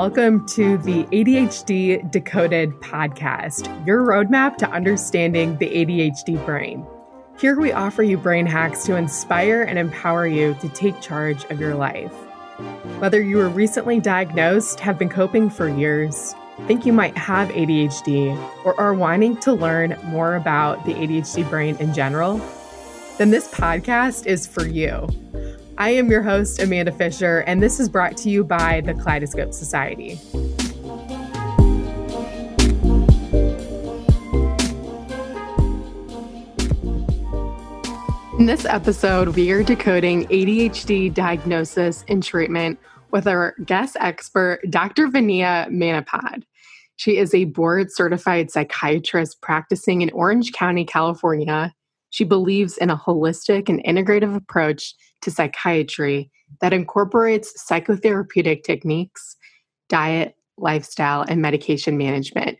Welcome to the ADHD Decoded podcast, your roadmap to understanding the ADHD brain. Here we offer you brain hacks to inspire and empower you to take charge of your life. Whether you were recently diagnosed, have been coping for years, think you might have ADHD, or are wanting to learn more about the ADHD brain in general, then this podcast is for you. I am your host, Amanda Fisher, and this is brought to you by the Kaleidoscope Society. In this episode, we are decoding ADHD diagnosis and treatment with our guest expert, Dr. Vania Manipod. She is a board certified psychiatrist practicing in Orange County, California. She believes in a holistic and integrative approach to psychiatry that incorporates psychotherapeutic techniques, diet, lifestyle, and medication management.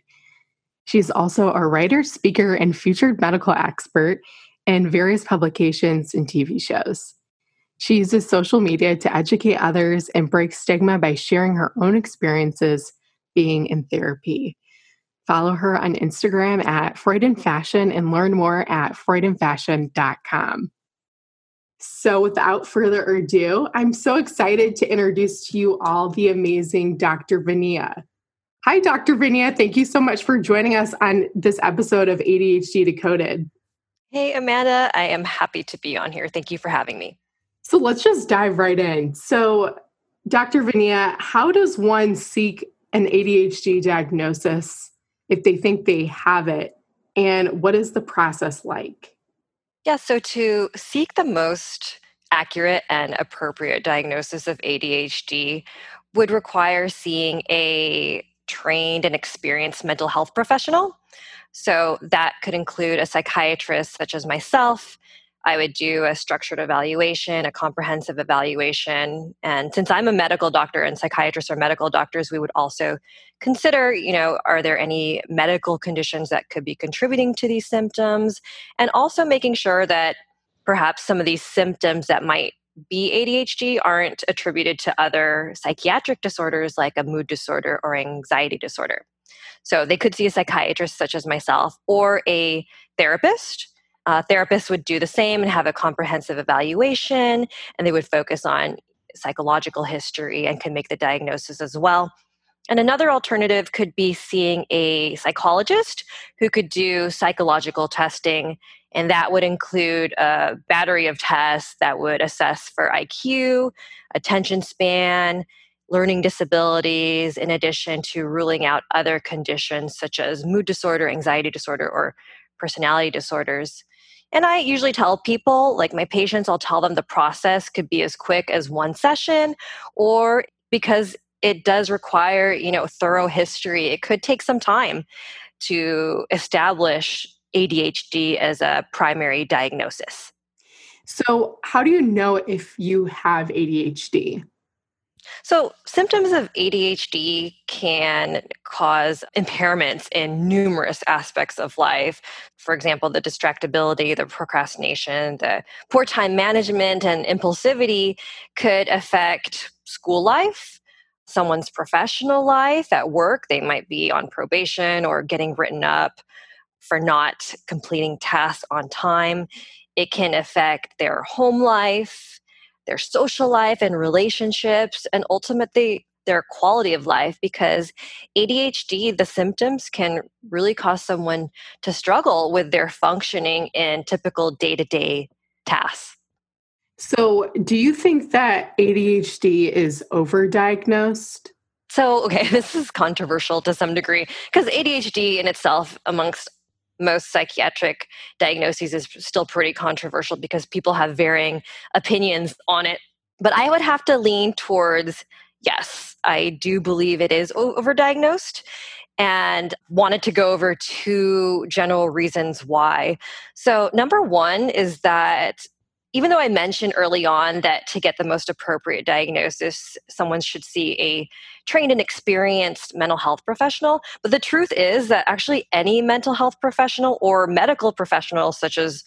She's also a writer, speaker, and featured medical expert in various publications and TV shows. She uses social media to educate others and break stigma by sharing her own experiences being in therapy. Follow her on Instagram at Freud and Fashion and learn more at freudandfashion.com. So, without further ado, I'm so excited to introduce to you all the amazing Dr. Vania. Hi, Dr. Vania. Thank you so much for joining us on this episode of ADHD Decoded. Hey, Amanda. I am happy to be on here. Thank you for having me. So, let's just dive right in. So, Dr. Vania, how does one seek an ADHD diagnosis if they think they have it? And what is the process like? Yeah, so to seek the most accurate and appropriate diagnosis of ADHD would require seeing a trained and experienced mental health professional. So that could include a psychiatrist such as myself, I would do a structured evaluation, a comprehensive evaluation. And since I'm a medical doctor and psychiatrists are medical doctors, we would also consider, you know, are there any medical conditions that could be contributing to these symptoms? And also making sure that perhaps some of these symptoms that might be ADHD aren't attributed to other psychiatric disorders like a mood disorder or anxiety disorder. So they could see a psychiatrist such as myself or a therapist uh, therapists would do the same and have a comprehensive evaluation, and they would focus on psychological history and can make the diagnosis as well. And another alternative could be seeing a psychologist who could do psychological testing, and that would include a battery of tests that would assess for IQ, attention span, learning disabilities, in addition to ruling out other conditions such as mood disorder, anxiety disorder, or personality disorders. And I usually tell people, like my patients, I'll tell them the process could be as quick as one session, or because it does require, you know, thorough history, it could take some time to establish ADHD as a primary diagnosis. So, how do you know if you have ADHD? So, symptoms of ADHD can cause impairments in numerous aspects of life. For example, the distractibility, the procrastination, the poor time management, and impulsivity could affect school life, someone's professional life at work. They might be on probation or getting written up for not completing tasks on time. It can affect their home life their social life and relationships, and ultimately their quality of life because ADHD, the symptoms can really cause someone to struggle with their functioning in typical day to day tasks. So, do you think that ADHD is overdiagnosed? So, okay, this is controversial to some degree because ADHD in itself, amongst most psychiatric diagnoses is still pretty controversial because people have varying opinions on it. But I would have to lean towards yes, I do believe it is overdiagnosed and wanted to go over two general reasons why. So, number one is that even though I mentioned early on that to get the most appropriate diagnosis, someone should see a trained and experienced mental health professional, but the truth is that actually any mental health professional or medical professional, such as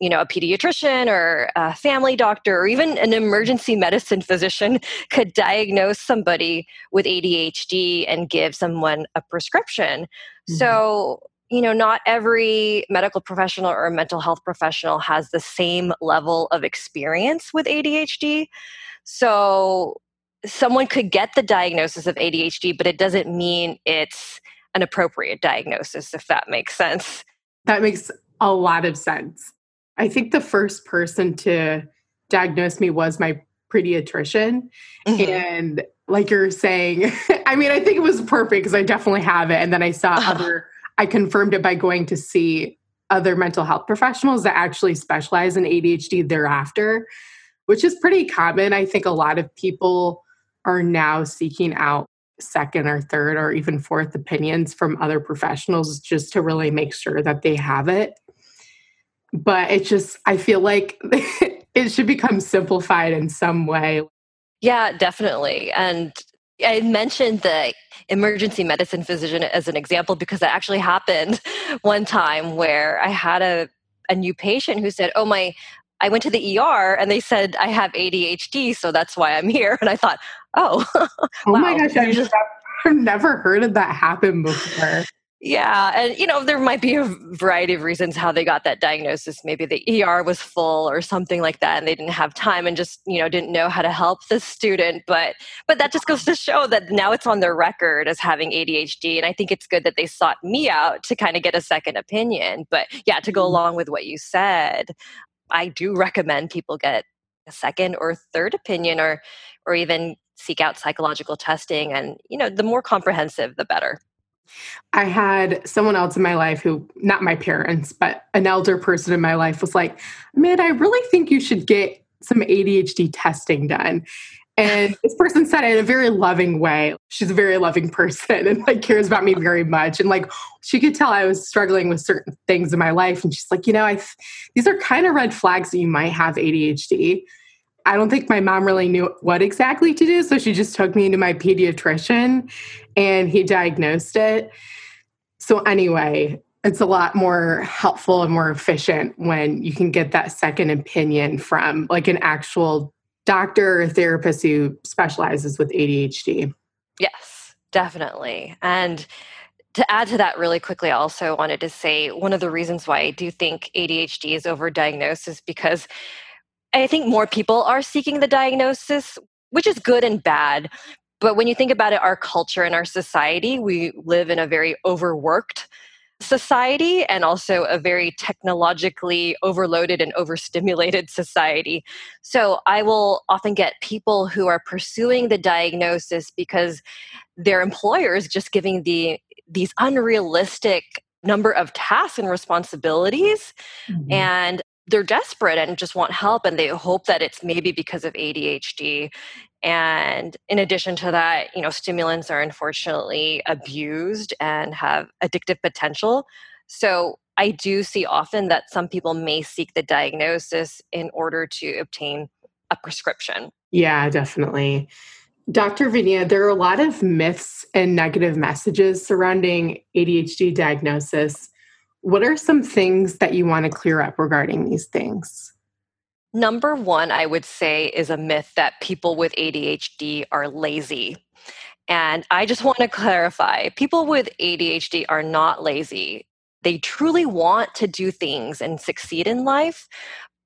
you know, a pediatrician or a family doctor or even an emergency medicine physician could diagnose somebody with ADHD and give someone a prescription. Mm-hmm. So, you know, not every medical professional or mental health professional has the same level of experience with ADHD. So, someone could get the diagnosis of ADHD, but it doesn't mean it's an appropriate diagnosis, if that makes sense. That makes a lot of sense. I think the first person to diagnose me was my pediatrician. Mm-hmm. And like you're saying, I mean, I think it was perfect because I definitely have it. And then I saw other, I confirmed it by going to see other mental health professionals that actually specialize in ADHD thereafter, which is pretty common. I think a lot of people are now seeking out second or third or even fourth opinions from other professionals just to really make sure that they have it. But it just i feel like it should become simplified in some way. Yeah definitely. And i mentioned the emergency medicine physician as an example because that actually happened one time where i had a, a new patient who said oh my I went to the ER and they said I have ADHD, so that's why I'm here. And I thought, oh, oh wow. my gosh, I've, I've never heard of that happen before. Yeah, and you know there might be a variety of reasons how they got that diagnosis. Maybe the ER was full or something like that, and they didn't have time and just you know didn't know how to help the student. But but that just goes to show that now it's on their record as having ADHD, and I think it's good that they sought me out to kind of get a second opinion. But yeah, to go mm-hmm. along with what you said, I do recommend people get a second or third opinion, or or even seek out psychological testing. And you know, the more comprehensive, the better. I had someone else in my life who, not my parents, but an elder person in my life was like, man, I really think you should get some ADHD testing done. And this person said it in a very loving way. She's a very loving person and like cares about me very much. And like she could tell I was struggling with certain things in my life. And she's like, you know, I these are kind of red flags that you might have ADHD. I don't think my mom really knew what exactly to do. So she just took me into my pediatrician and he diagnosed it. So, anyway, it's a lot more helpful and more efficient when you can get that second opinion from like an actual doctor or therapist who specializes with ADHD. Yes, definitely. And to add to that really quickly, I also wanted to say one of the reasons why I do think ADHD is overdiagnosed is because I think more people are seeking the diagnosis, which is good and bad. But when you think about it, our culture and our society, we live in a very overworked society and also a very technologically overloaded and overstimulated society. So I will often get people who are pursuing the diagnosis because their employer is just giving the these unrealistic number of tasks and responsibilities mm-hmm. and they're desperate and just want help and they hope that it's maybe because of ADHD. And in addition to that, you know, stimulants are unfortunately abused and have addictive potential. So I do see often that some people may seek the diagnosis in order to obtain a prescription. Yeah, definitely. Dr. Vania, there are a lot of myths and negative messages surrounding ADHD diagnosis. What are some things that you want to clear up regarding these things? Number one, I would say, is a myth that people with ADHD are lazy. And I just want to clarify people with ADHD are not lazy. They truly want to do things and succeed in life,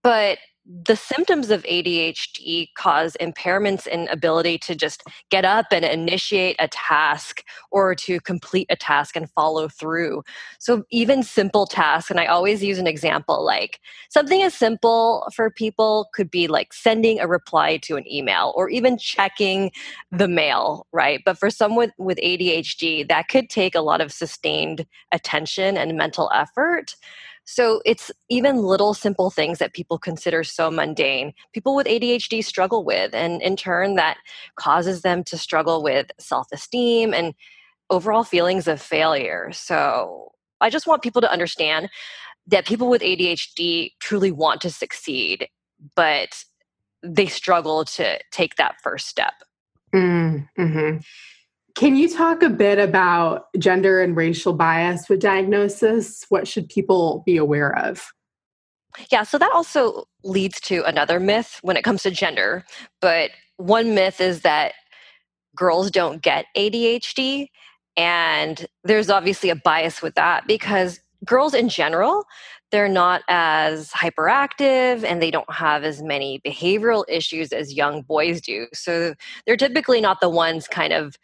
but the symptoms of ADHD cause impairments in ability to just get up and initiate a task or to complete a task and follow through. So, even simple tasks, and I always use an example like something as simple for people could be like sending a reply to an email or even checking the mail, right? But for someone with ADHD, that could take a lot of sustained attention and mental effort. So it's even little simple things that people consider so mundane. People with ADHD struggle with, and in turn, that causes them to struggle with self esteem and overall feelings of failure. So I just want people to understand that people with ADHD truly want to succeed, but they struggle to take that first step. Mm, mm-hmm. Can you talk a bit about gender and racial bias with diagnosis? What should people be aware of? Yeah, so that also leads to another myth when it comes to gender. But one myth is that girls don't get ADHD. And there's obviously a bias with that because girls in general, they're not as hyperactive and they don't have as many behavioral issues as young boys do. So they're typically not the ones kind of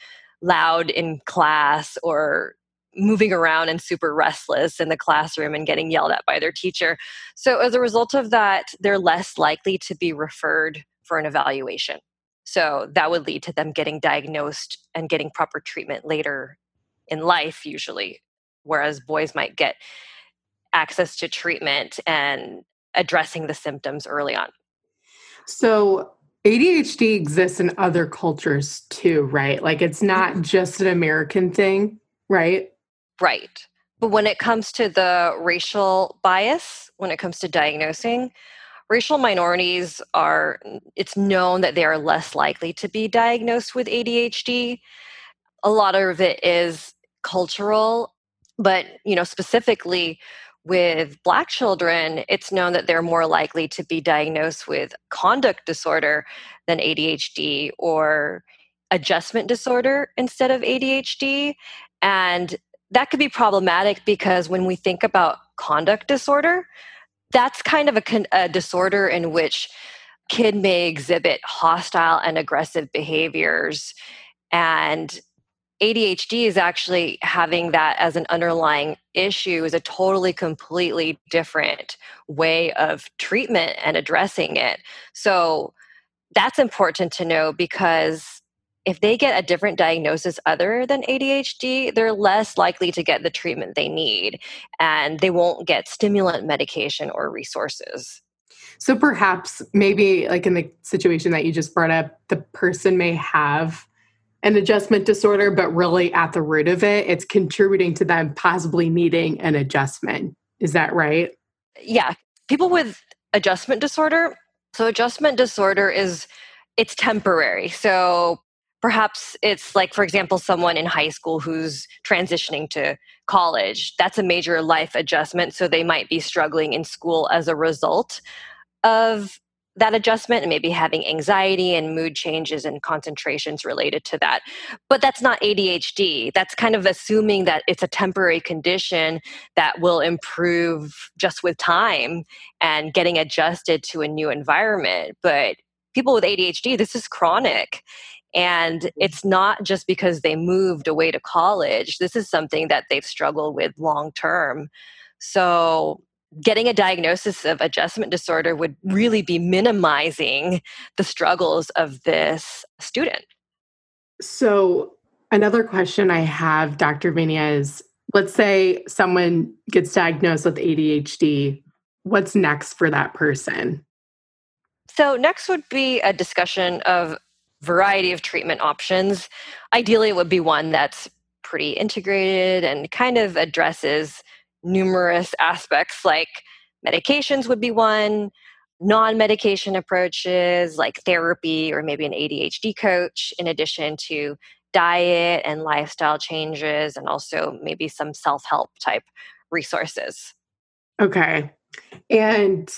loud in class or moving around and super restless in the classroom and getting yelled at by their teacher. So, as a result of that, they're less likely to be referred for an evaluation. So, that would lead to them getting diagnosed and getting proper treatment later in life, usually, whereas boys might get access to treatment and addressing the symptoms early on. So, ADHD exists in other cultures too, right? Like it's not mm-hmm. just an American thing, right? Right. But when it comes to the racial bias, when it comes to diagnosing, racial minorities are, it's known that they are less likely to be diagnosed with ADHD. A lot of it is cultural, but, you know, specifically with black children, it's known that they're more likely to be diagnosed with conduct disorder than ADHD or adjustment disorder instead of ADHD. And that could be problematic because when we think about conduct disorder, that's kind of a, a disorder in which kid may exhibit hostile and aggressive behaviors and ADHD is actually having that as an underlying issue is a totally completely different way of treatment and addressing it. So that's important to know because if they get a different diagnosis other than ADHD, they're less likely to get the treatment they need and they won't get stimulant medication or resources. So perhaps maybe like in the situation that you just brought up, the person may have an adjustment disorder, but really at the root of it, it's contributing to them possibly needing an adjustment. Is that right? Yeah. People with adjustment disorder. So adjustment disorder is it's temporary. So perhaps it's like for example someone in high school who's transitioning to college that's a major life adjustment so they might be struggling in school as a result of that adjustment and maybe having anxiety and mood changes and concentrations related to that. But that's not ADHD. That's kind of assuming that it's a temporary condition that will improve just with time and getting adjusted to a new environment. But people with ADHD, this is chronic. And mm-hmm. it's not just because they moved away to college. This is something that they've struggled with long term. So, getting a diagnosis of adjustment disorder would really be minimizing the struggles of this student. So, another question I have, Dr. Vania, is let's say someone gets diagnosed with ADHD. What's next for that person? So, next would be a discussion of variety of treatment options. Ideally, it would be one that's pretty integrated and kind of addresses numerous aspects like medications would be one, non medication approaches like therapy or maybe an ADHD coach, in addition to diet and lifestyle changes, and also maybe some self help type resources. Okay. And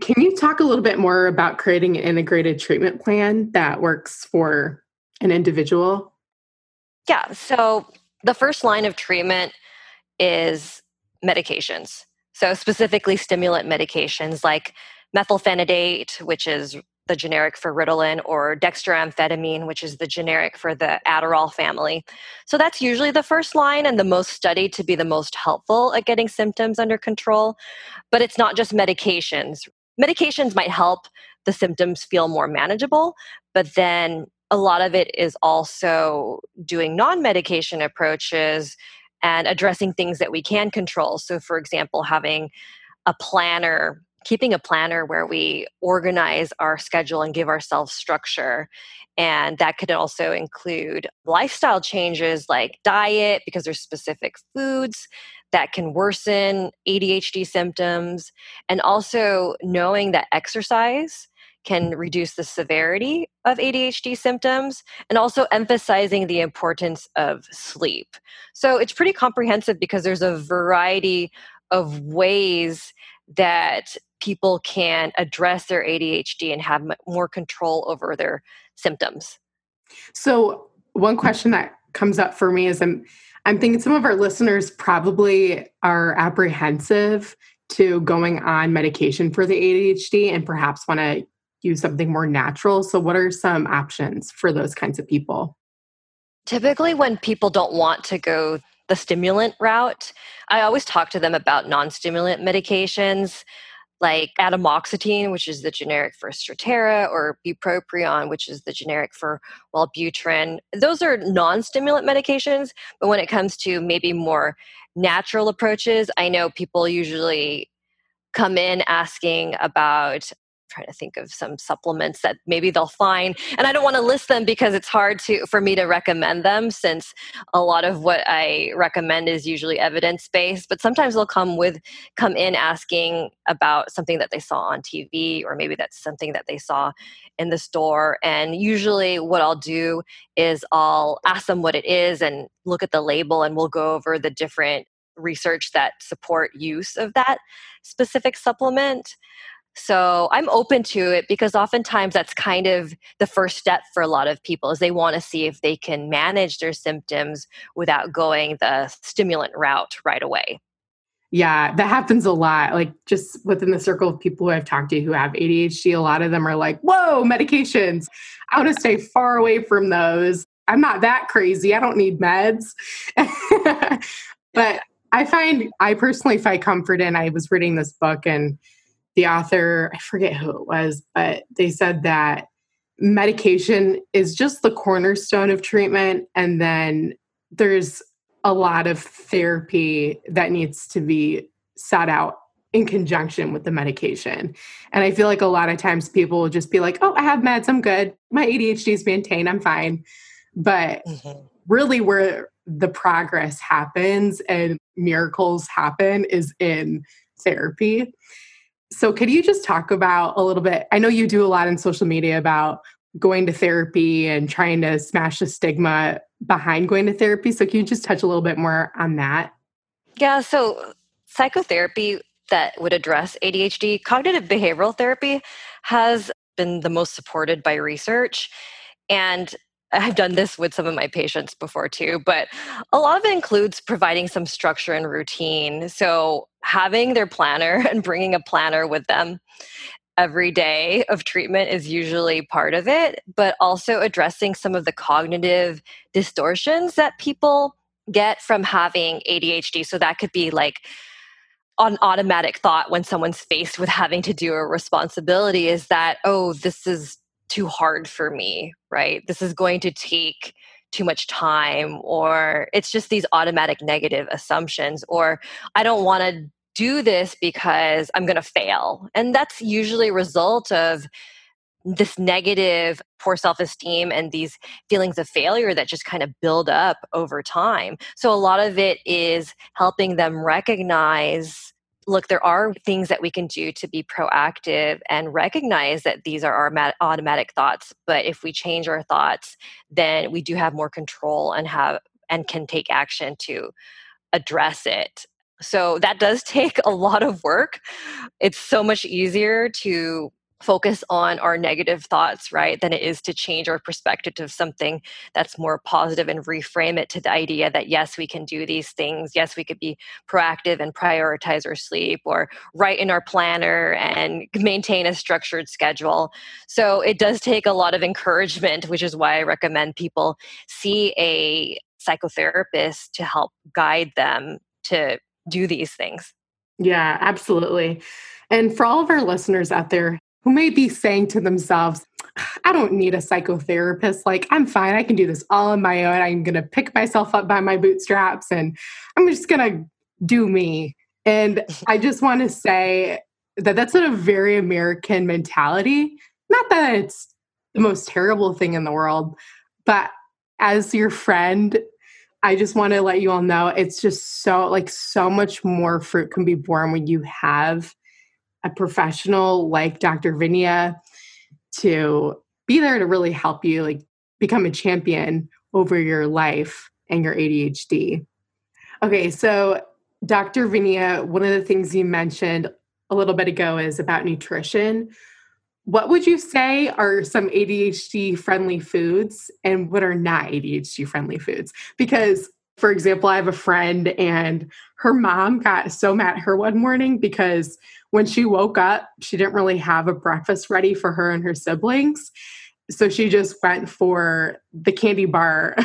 can you talk a little bit more about creating an integrated treatment plan that works for an individual? Yeah. So the first line of treatment is medications. So, specifically, stimulant medications like methylphenidate, which is the generic for Ritalin, or dextroamphetamine, which is the generic for the Adderall family. So, that's usually the first line and the most studied to be the most helpful at getting symptoms under control. But it's not just medications. Medications might help the symptoms feel more manageable, but then a lot of it is also doing non medication approaches and addressing things that we can control. So, for example, having a planner, keeping a planner where we organize our schedule and give ourselves structure. And that could also include lifestyle changes like diet, because there's specific foods that can worsen ADHD symptoms, and also knowing that exercise can reduce the severity of ADHD symptoms and also emphasizing the importance of sleep. So it's pretty comprehensive because there's a variety of ways that people can address their ADHD and have more control over their symptoms. So, one question that comes up for me is I'm I'm thinking some of our listeners probably are apprehensive to going on medication for the ADHD and perhaps want to use something more natural. So, what are some options for those kinds of people? Typically, when people don't want to go the stimulant route, I always talk to them about non stimulant medications like atomoxetine, which is the generic for Strattera, or bupropion, which is the generic for Wellbutrin. Those are non stimulant medications, but when it comes to maybe more natural approaches, I know people usually come in asking about trying to think of some supplements that maybe they'll find and i don't want to list them because it's hard to for me to recommend them since a lot of what i recommend is usually evidence based but sometimes they'll come with come in asking about something that they saw on tv or maybe that's something that they saw in the store and usually what i'll do is i'll ask them what it is and look at the label and we'll go over the different research that support use of that specific supplement so I'm open to it because oftentimes that's kind of the first step for a lot of people is they want to see if they can manage their symptoms without going the stimulant route right away. Yeah, that happens a lot. Like just within the circle of people who I've talked to who have ADHD, a lot of them are like, whoa, medications. I want to stay far away from those. I'm not that crazy. I don't need meds. but I find, I personally find comfort in, I was reading this book and the author, I forget who it was, but they said that medication is just the cornerstone of treatment. And then there's a lot of therapy that needs to be sought out in conjunction with the medication. And I feel like a lot of times people will just be like, oh, I have meds, I'm good. My ADHD is maintained, I'm fine. But mm-hmm. really, where the progress happens and miracles happen is in therapy. So, could you just talk about a little bit? I know you do a lot in social media about going to therapy and trying to smash the stigma behind going to therapy. So, can you just touch a little bit more on that? Yeah. So, psychotherapy that would address ADHD, cognitive behavioral therapy has been the most supported by research. And I've done this with some of my patients before too, but a lot of it includes providing some structure and routine. So, having their planner and bringing a planner with them every day of treatment is usually part of it, but also addressing some of the cognitive distortions that people get from having ADHD. So, that could be like, an automatic thought when someone's faced with having to do a responsibility is that, oh, this is too hard for me, right? This is going to take too much time, or it's just these automatic negative assumptions, or I don't want to do this because I'm going to fail. And that's usually a result of this negative poor self-esteem and these feelings of failure that just kind of build up over time. So a lot of it is helping them recognize look, there are things that we can do to be proactive and recognize that these are our automatic thoughts. But if we change our thoughts, then we do have more control and have and can take action to address it. So that does take a lot of work. It's so much easier to focus on our negative thoughts, right, than it is to change our perspective to something that's more positive and reframe it to the idea that yes, we can do these things. Yes, we could be proactive and prioritize our sleep or write in our planner and maintain a structured schedule. So it does take a lot of encouragement, which is why I recommend people see a psychotherapist to help guide them to do these things. Yeah, absolutely. And for all of our listeners out there who may be saying to themselves, I don't need a psychotherapist. Like, I'm fine. I can do this all on my own. I'm going to pick myself up by my bootstraps and I'm just going to do me. And I just want to say that that's a very American mentality. Not that it's the most terrible thing in the world, but as your friend, I just want to let you all know it's just so, like, so much more fruit can be born when you have a professional like Dr. Vania to be there to really help you like become a champion over your life and your ADHD. Okay, so Dr. Vania, one of the things you mentioned a little bit ago is about nutrition. What would you say are some ADHD friendly foods and what are not ADHD friendly foods? Because, for example, I have a friend and her mom got so mad at her one morning because when she woke up, she didn't really have a breakfast ready for her and her siblings. So she just went for the candy bar.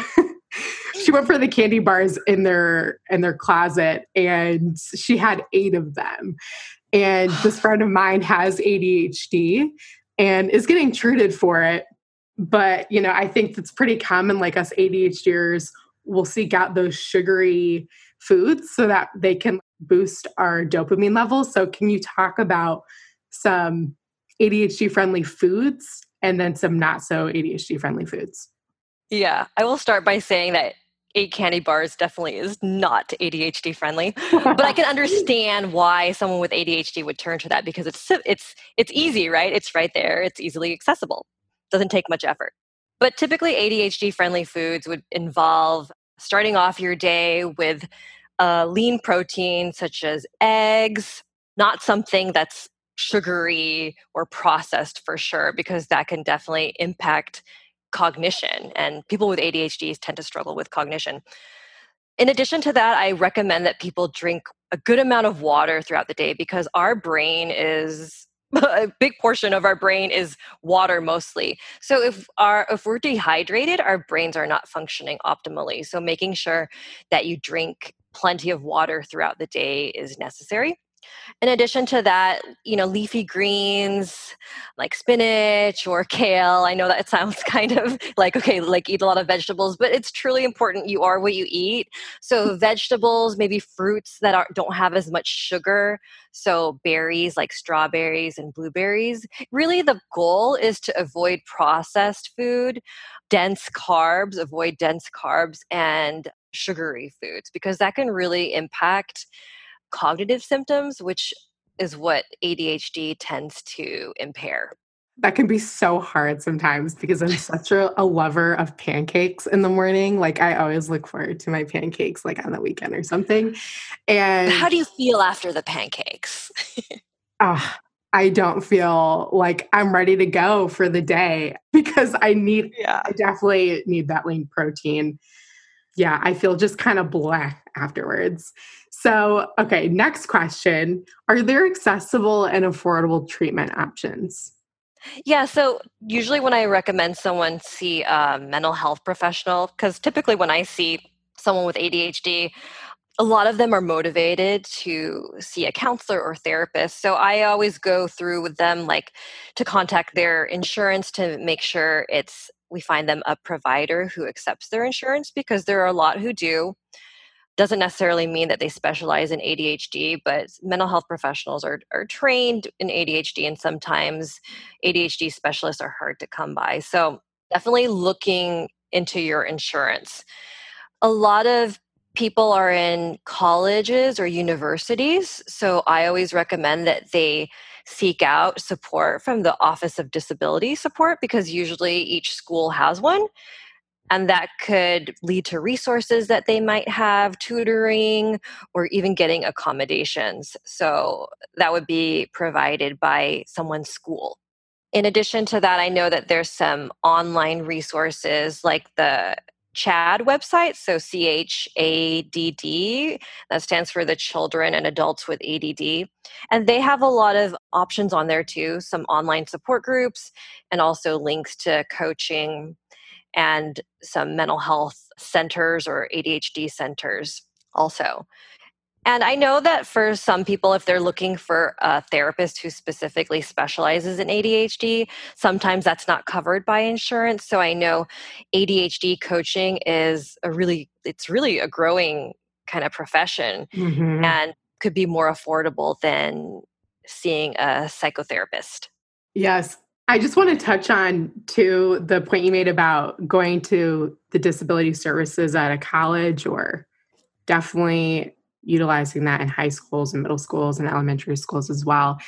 she went for the candy bars in their in their closet and she had 8 of them. And this friend of mine has ADHD and is getting treated for it. But, you know, I think that's pretty common, like us ADHDers will seek out those sugary foods so that they can boost our dopamine levels. So, can you talk about some ADHD friendly foods and then some not so ADHD friendly foods? Yeah, I will start by saying that eight candy bars definitely is not ADHD friendly. but I can understand why someone with ADHD would turn to that because it's it's it's easy, right? It's right there. It's easily accessible. Doesn't take much effort. But typically ADHD friendly foods would involve starting off your day with a lean protein such as eggs, not something that's sugary or processed for sure because that can definitely impact cognition, and people with ADHD tend to struggle with cognition. In addition to that, I recommend that people drink a good amount of water throughout the day because our brain is a big portion of our brain is water mostly. So if our if we're dehydrated, our brains are not functioning optimally. So making sure that you drink plenty of water throughout the day is necessary in addition to that, you know, leafy greens like spinach or kale. I know that it sounds kind of like, okay, like eat a lot of vegetables, but it's truly important. You are what you eat. So, mm-hmm. vegetables, maybe fruits that are, don't have as much sugar. So, berries like strawberries and blueberries. Really, the goal is to avoid processed food, dense carbs, avoid dense carbs, and sugary foods because that can really impact cognitive symptoms, which is what ADHD tends to impair. That can be so hard sometimes because I'm such a, a, lover of pancakes in the morning. Like I always look forward to my pancakes like on the weekend or something. And how do you feel after the pancakes? uh, I don't feel like I'm ready to go for the day because I need yeah. I definitely need that lean protein. Yeah, I feel just kind of black afterwards. So, okay, next question Are there accessible and affordable treatment options? Yeah, so usually when I recommend someone see a mental health professional, because typically when I see someone with ADHD, a lot of them are motivated to see a counselor or therapist. So I always go through with them like to contact their insurance to make sure it's we find them a provider who accepts their insurance because there are a lot who do doesn't necessarily mean that they specialize in ADHD, but mental health professionals are, are trained in ADHD, and sometimes ADHD specialists are hard to come by. So, definitely looking into your insurance. A lot of people are in colleges or universities, so I always recommend that they seek out support from the Office of Disability Support because usually each school has one and that could lead to resources that they might have, tutoring, or even getting accommodations. So that would be provided by someone's school. In addition to that, I know that there's some online resources like the CHADD website, so C H A D D, that stands for the Children and Adults with ADD. And they have a lot of options on there too, some online support groups, and also links to coaching and some mental health centers or ADHD centers also. And I know that for some people, if they're looking for a therapist who specifically specializes in ADHD, sometimes that's not covered by insurance. So I know ADHD coaching is a really, it's really a growing kind of profession mm-hmm. and could be more affordable than seeing a psychotherapist. Yes, I just want to touch on to the point you made about going to the disability services at a college or definitely utilizing that in high schools and middle schools and elementary schools as well.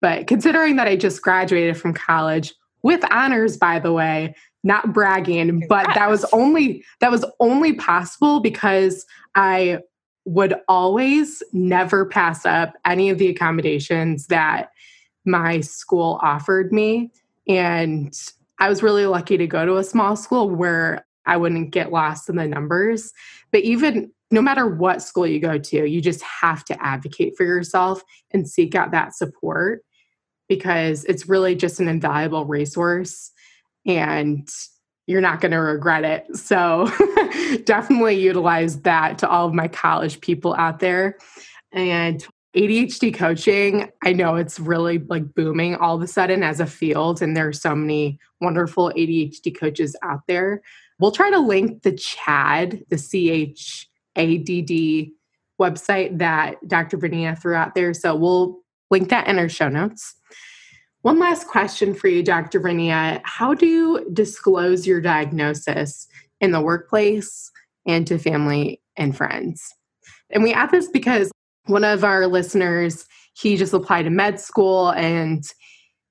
But considering that I just graduated from college with honors by the way, not bragging, but that was only that was only possible because I would always never pass up any of the accommodations that my school offered me. And I was really lucky to go to a small school where I wouldn't get lost in the numbers. But even no matter what school you go to, you just have to advocate for yourself and seek out that support because it's really just an invaluable resource and you're not going to regret it. So definitely utilize that to all of my college people out there. And ADHD coaching, I know it's really like booming all of a sudden as a field, and there are so many wonderful ADHD coaches out there. We'll try to link the CHADD, the C H A D D website that Dr. Vania threw out there. So we'll link that in our show notes. One last question for you, Dr. Vania. How do you disclose your diagnosis in the workplace and to family and friends? And we add this because one of our listeners, he just applied to med school and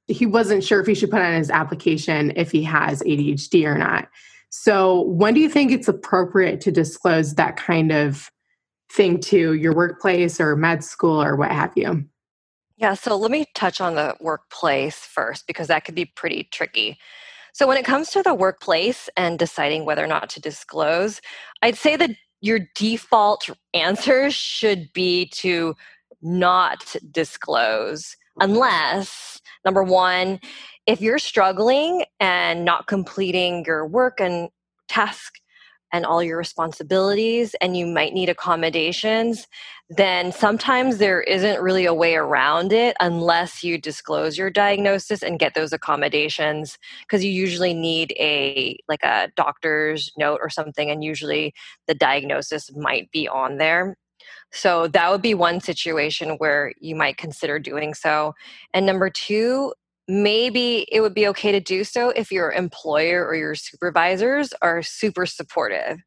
he wasn't sure if he should put on his application if he has ADHD or not. So, when do you think it's appropriate to disclose that kind of thing to your workplace or med school or what have you? Yeah, so let me touch on the workplace first because that could be pretty tricky. So, when it comes to the workplace and deciding whether or not to disclose, I'd say that your default answer should be to not disclose unless number one if you're struggling and not completing your work and task and all your responsibilities and you might need accommodations, then sometimes there isn't really a way around it unless you disclose your diagnosis and get those accommodations because you usually need a like a doctor's note or something and usually the diagnosis might be on there. So that would be one situation where you might consider doing so. And number 2, maybe it would be okay to do so if your employer or your supervisors are super supportive.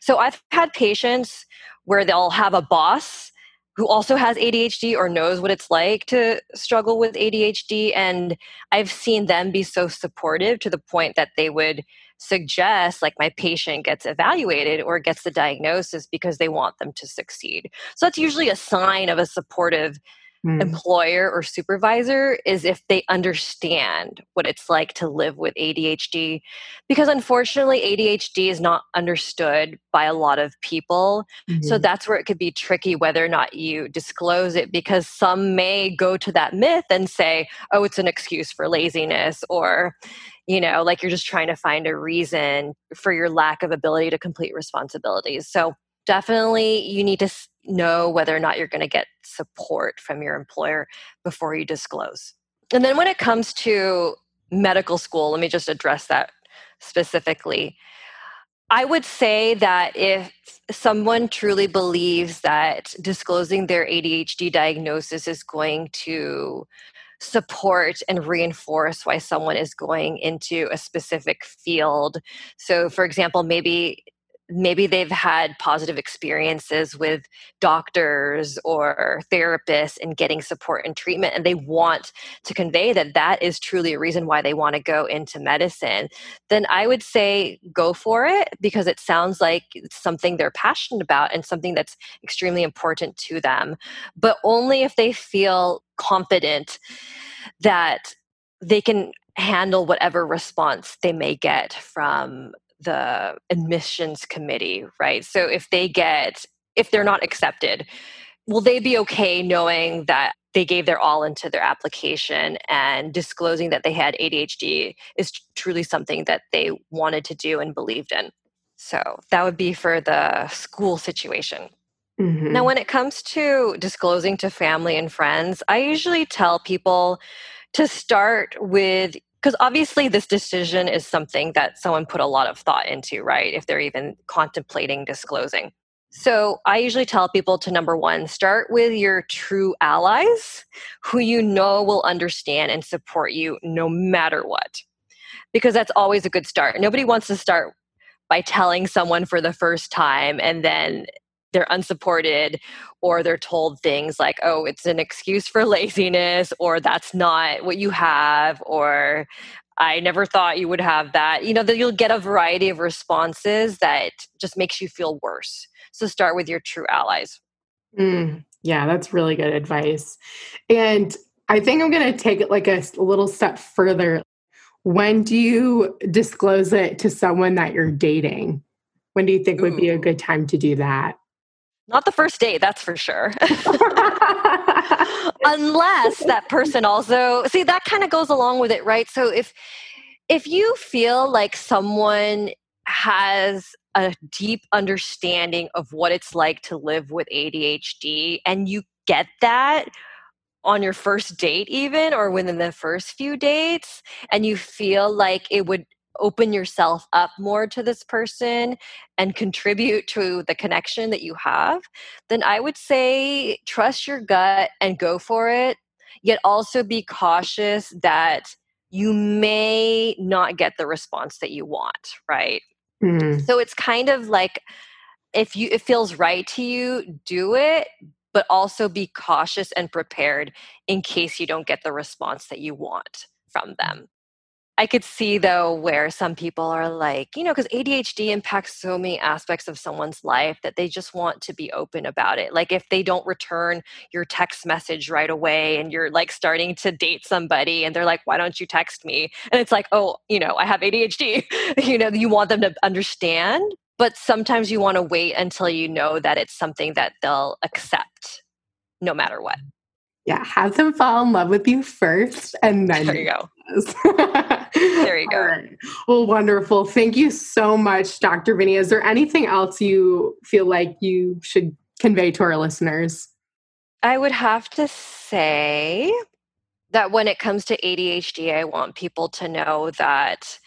So I've had patients where they'll have a boss who also has ADHD or knows what it's like to struggle with ADHD. And I've seen them be so supportive to the point that they would suggest, like, my patient gets evaluated or gets the diagnosis because they want them to succeed. So that's usually a sign of a supportive mm. employer or supervisor is if they understand what it's like to live with ADHD. Because unfortunately, ADHD is not understood by a lot of people. Mm-hmm. So that's where it could be tricky whether or not you disclose it because some may go to that myth and say, oh, it's an excuse for laziness or you know, like you're just trying to find a reason for your lack of ability to complete responsibilities. So definitely you need to know whether or not you're going to get support from your employer before you disclose. And then when it comes to medical school, let me just address that specifically. I would say that if someone truly believes that disclosing their ADHD diagnosis is going to support and reinforce why someone is going into a specific field. So, for example, maybe maybe they've had positive experiences with doctors or therapists in getting support and treatment and they want to convey that that is truly a reason why they want to go into medicine then i would say go for it because it sounds like something they're passionate about and something that's extremely important to them but only if they feel confident that they can handle whatever response they may get from the admissions committee, right? So if they get, if they're not accepted, will they be okay knowing that they gave their all into their application and disclosing that they had ADHD is truly something that they wanted to do and believed in? So that would be for the school situation. Mm-hmm. Now, when it comes to disclosing to family and friends, I usually tell people to start with because obviously this decision is something that someone put a lot of thought into, right? If they're even contemplating disclosing. So I usually tell people to number one, start with your true allies who you know will understand and support you no matter what. Because that's always a good start. Nobody wants to start by telling someone for the first time and then they're unsupported or they're told things like oh it's an excuse for laziness or that's not what you have or i never thought you would have that you know that you'll get a variety of responses that just makes you feel worse so start with your true allies Mm, yeah, that's really good advice. And I think I'm going to take it like a, little step further. When do you disclose it to someone that you're dating? When do you think Ooh. would be a good time to do that? Not the first date, that's for sure. Unless that person also see that kind of goes along with it, right? So if if you feel like someone has a deep understanding of what it's like to live with ADHD and you get that on your first date even or within the first few dates and you feel like it would open yourself up more to this person and contribute to the connection that you have, then I would say trust your gut and go for it. Yet also be cautious that you may not get the response that you want, right? Mm-hmm. So it's kind of like if you it feels right to you, do it, but also be cautious and prepared in case you don't get the response that you want from them. I could see though where some people are like, you know, because ADHD impacts so many aspects of someone's life that they just want to be open about it. Like if they don't return your text message right away and you're like starting to date somebody and they're like, why don't you text me? And it's like, oh, you know, I have ADHD. you know, you want them to understand, but sometimes you want to wait until you know that it's something that they'll accept no matter what. Yeah, have them fall in love with you first and then there you go. there you go. Right. Well, wonderful. Thank you so much, Dr. Vania. Is there anything else you feel like you should convey to our listeners? I would have to say that when it comes to ADHD, I want people to know that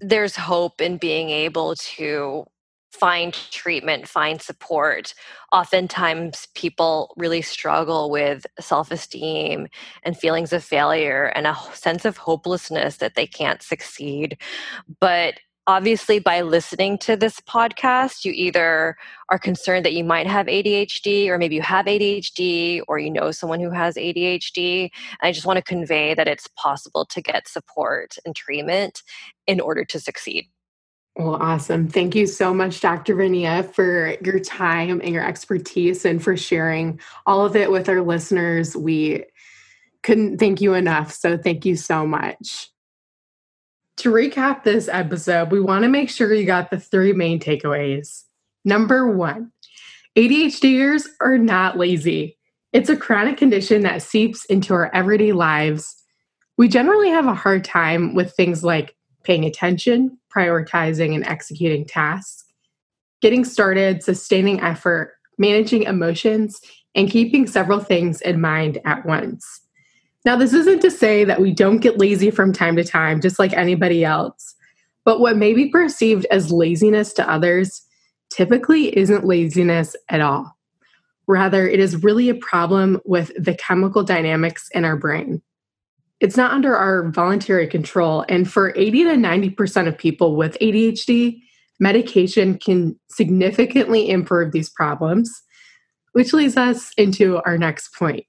there's hope in being able to find treatment, find support. Oftentimes, people really struggle with self esteem and feelings of failure and a sense of hopelessness that they can't succeed. But obviously, by listening to this podcast, you either are concerned that you might have ADHD, or maybe you have ADHD, or you know someone who has ADHD. I just want to convey that it's possible to get support and treatment in order to succeed. Well, awesome. Thank you so much, Dr. Vania, for your time and your expertise and for sharing all of it with our listeners. We couldn't thank you enough. So, thank you so much. To recap this episode, we want to make sure you got the three main takeaways. Number one, ADHDers are not lazy. It's a chronic condition that seeps into our everyday lives. We generally have a hard time with things like paying attention, prioritizing and executing tasks, getting started, sustaining effort, managing emotions, and keeping several things in mind at once. Now, this isn't to say that we don't get lazy from time to time, just like anybody else, but what may be perceived as laziness to others typically isn't laziness at all. Rather, it is really a problem with the chemical dynamics in our brain it's not under our voluntary control. And for 80 to 90% of people with ADHD, medication can significantly improve these problems, which leads us into our next point.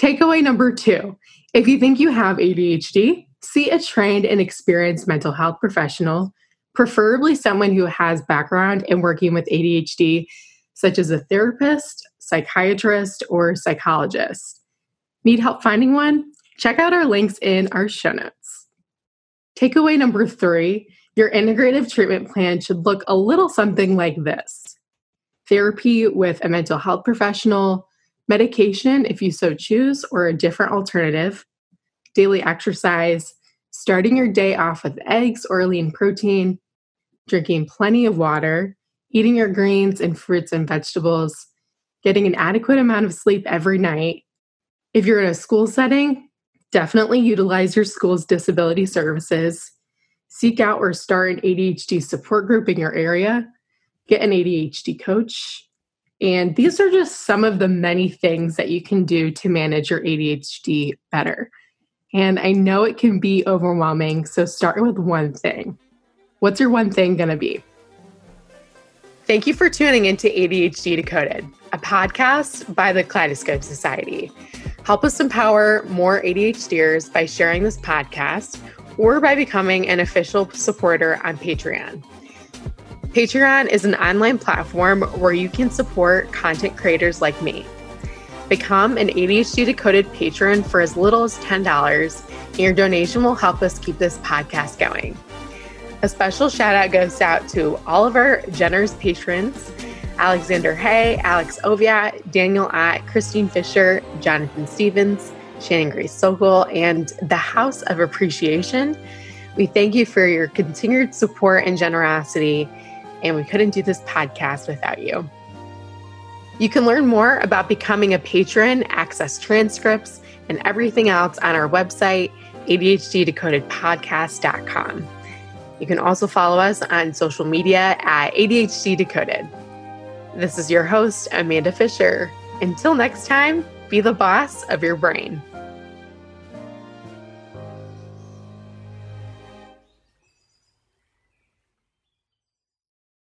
Takeaway number two if you think you have ADHD, see a trained and experienced mental health professional, preferably someone who has background in working with ADHD, such as a therapist, psychiatrist, or psychologist. Need help finding one? Check out our links in our show notes. Takeaway number three your integrative treatment plan should look a little something like this therapy with a mental health professional, medication if you so choose, or a different alternative, daily exercise, starting your day off with eggs or lean protein, drinking plenty of water, eating your greens and fruits and vegetables, getting an adequate amount of sleep every night. If you're in a school setting, Definitely utilize your school's disability services. Seek out or start an ADHD support group in your area. Get an ADHD coach. And these are just some of the many things that you can do to manage your ADHD better. And I know it can be overwhelming, so start with one thing. What's your one thing going to be? Thank you for tuning into ADHD Decoded, a podcast by the Kaleidoscope Society. Help us empower more ADHDers by sharing this podcast or by becoming an official supporter on Patreon. Patreon is an online platform where you can support content creators like me. Become an ADHD Decoded patron for as little as $10, and your donation will help us keep this podcast going. A special shout out goes out to our generous patrons Alexander Hey, Alex Oviatt, Daniel Ott, Christine Fischer, Jonathan Stephens, Shannon Grace Sokol, and the House of Appreciation. We thank you for your continued support and generosity, and we couldn't do this podcast without you. You can learn more about becoming a patron, access transcripts, and everything else on our website, ADHDdecodedpodcast.com. You can also follow us on social media at ADHD Decoded. This is your host, Amanda Fisher. Until next time, be the boss of your brain.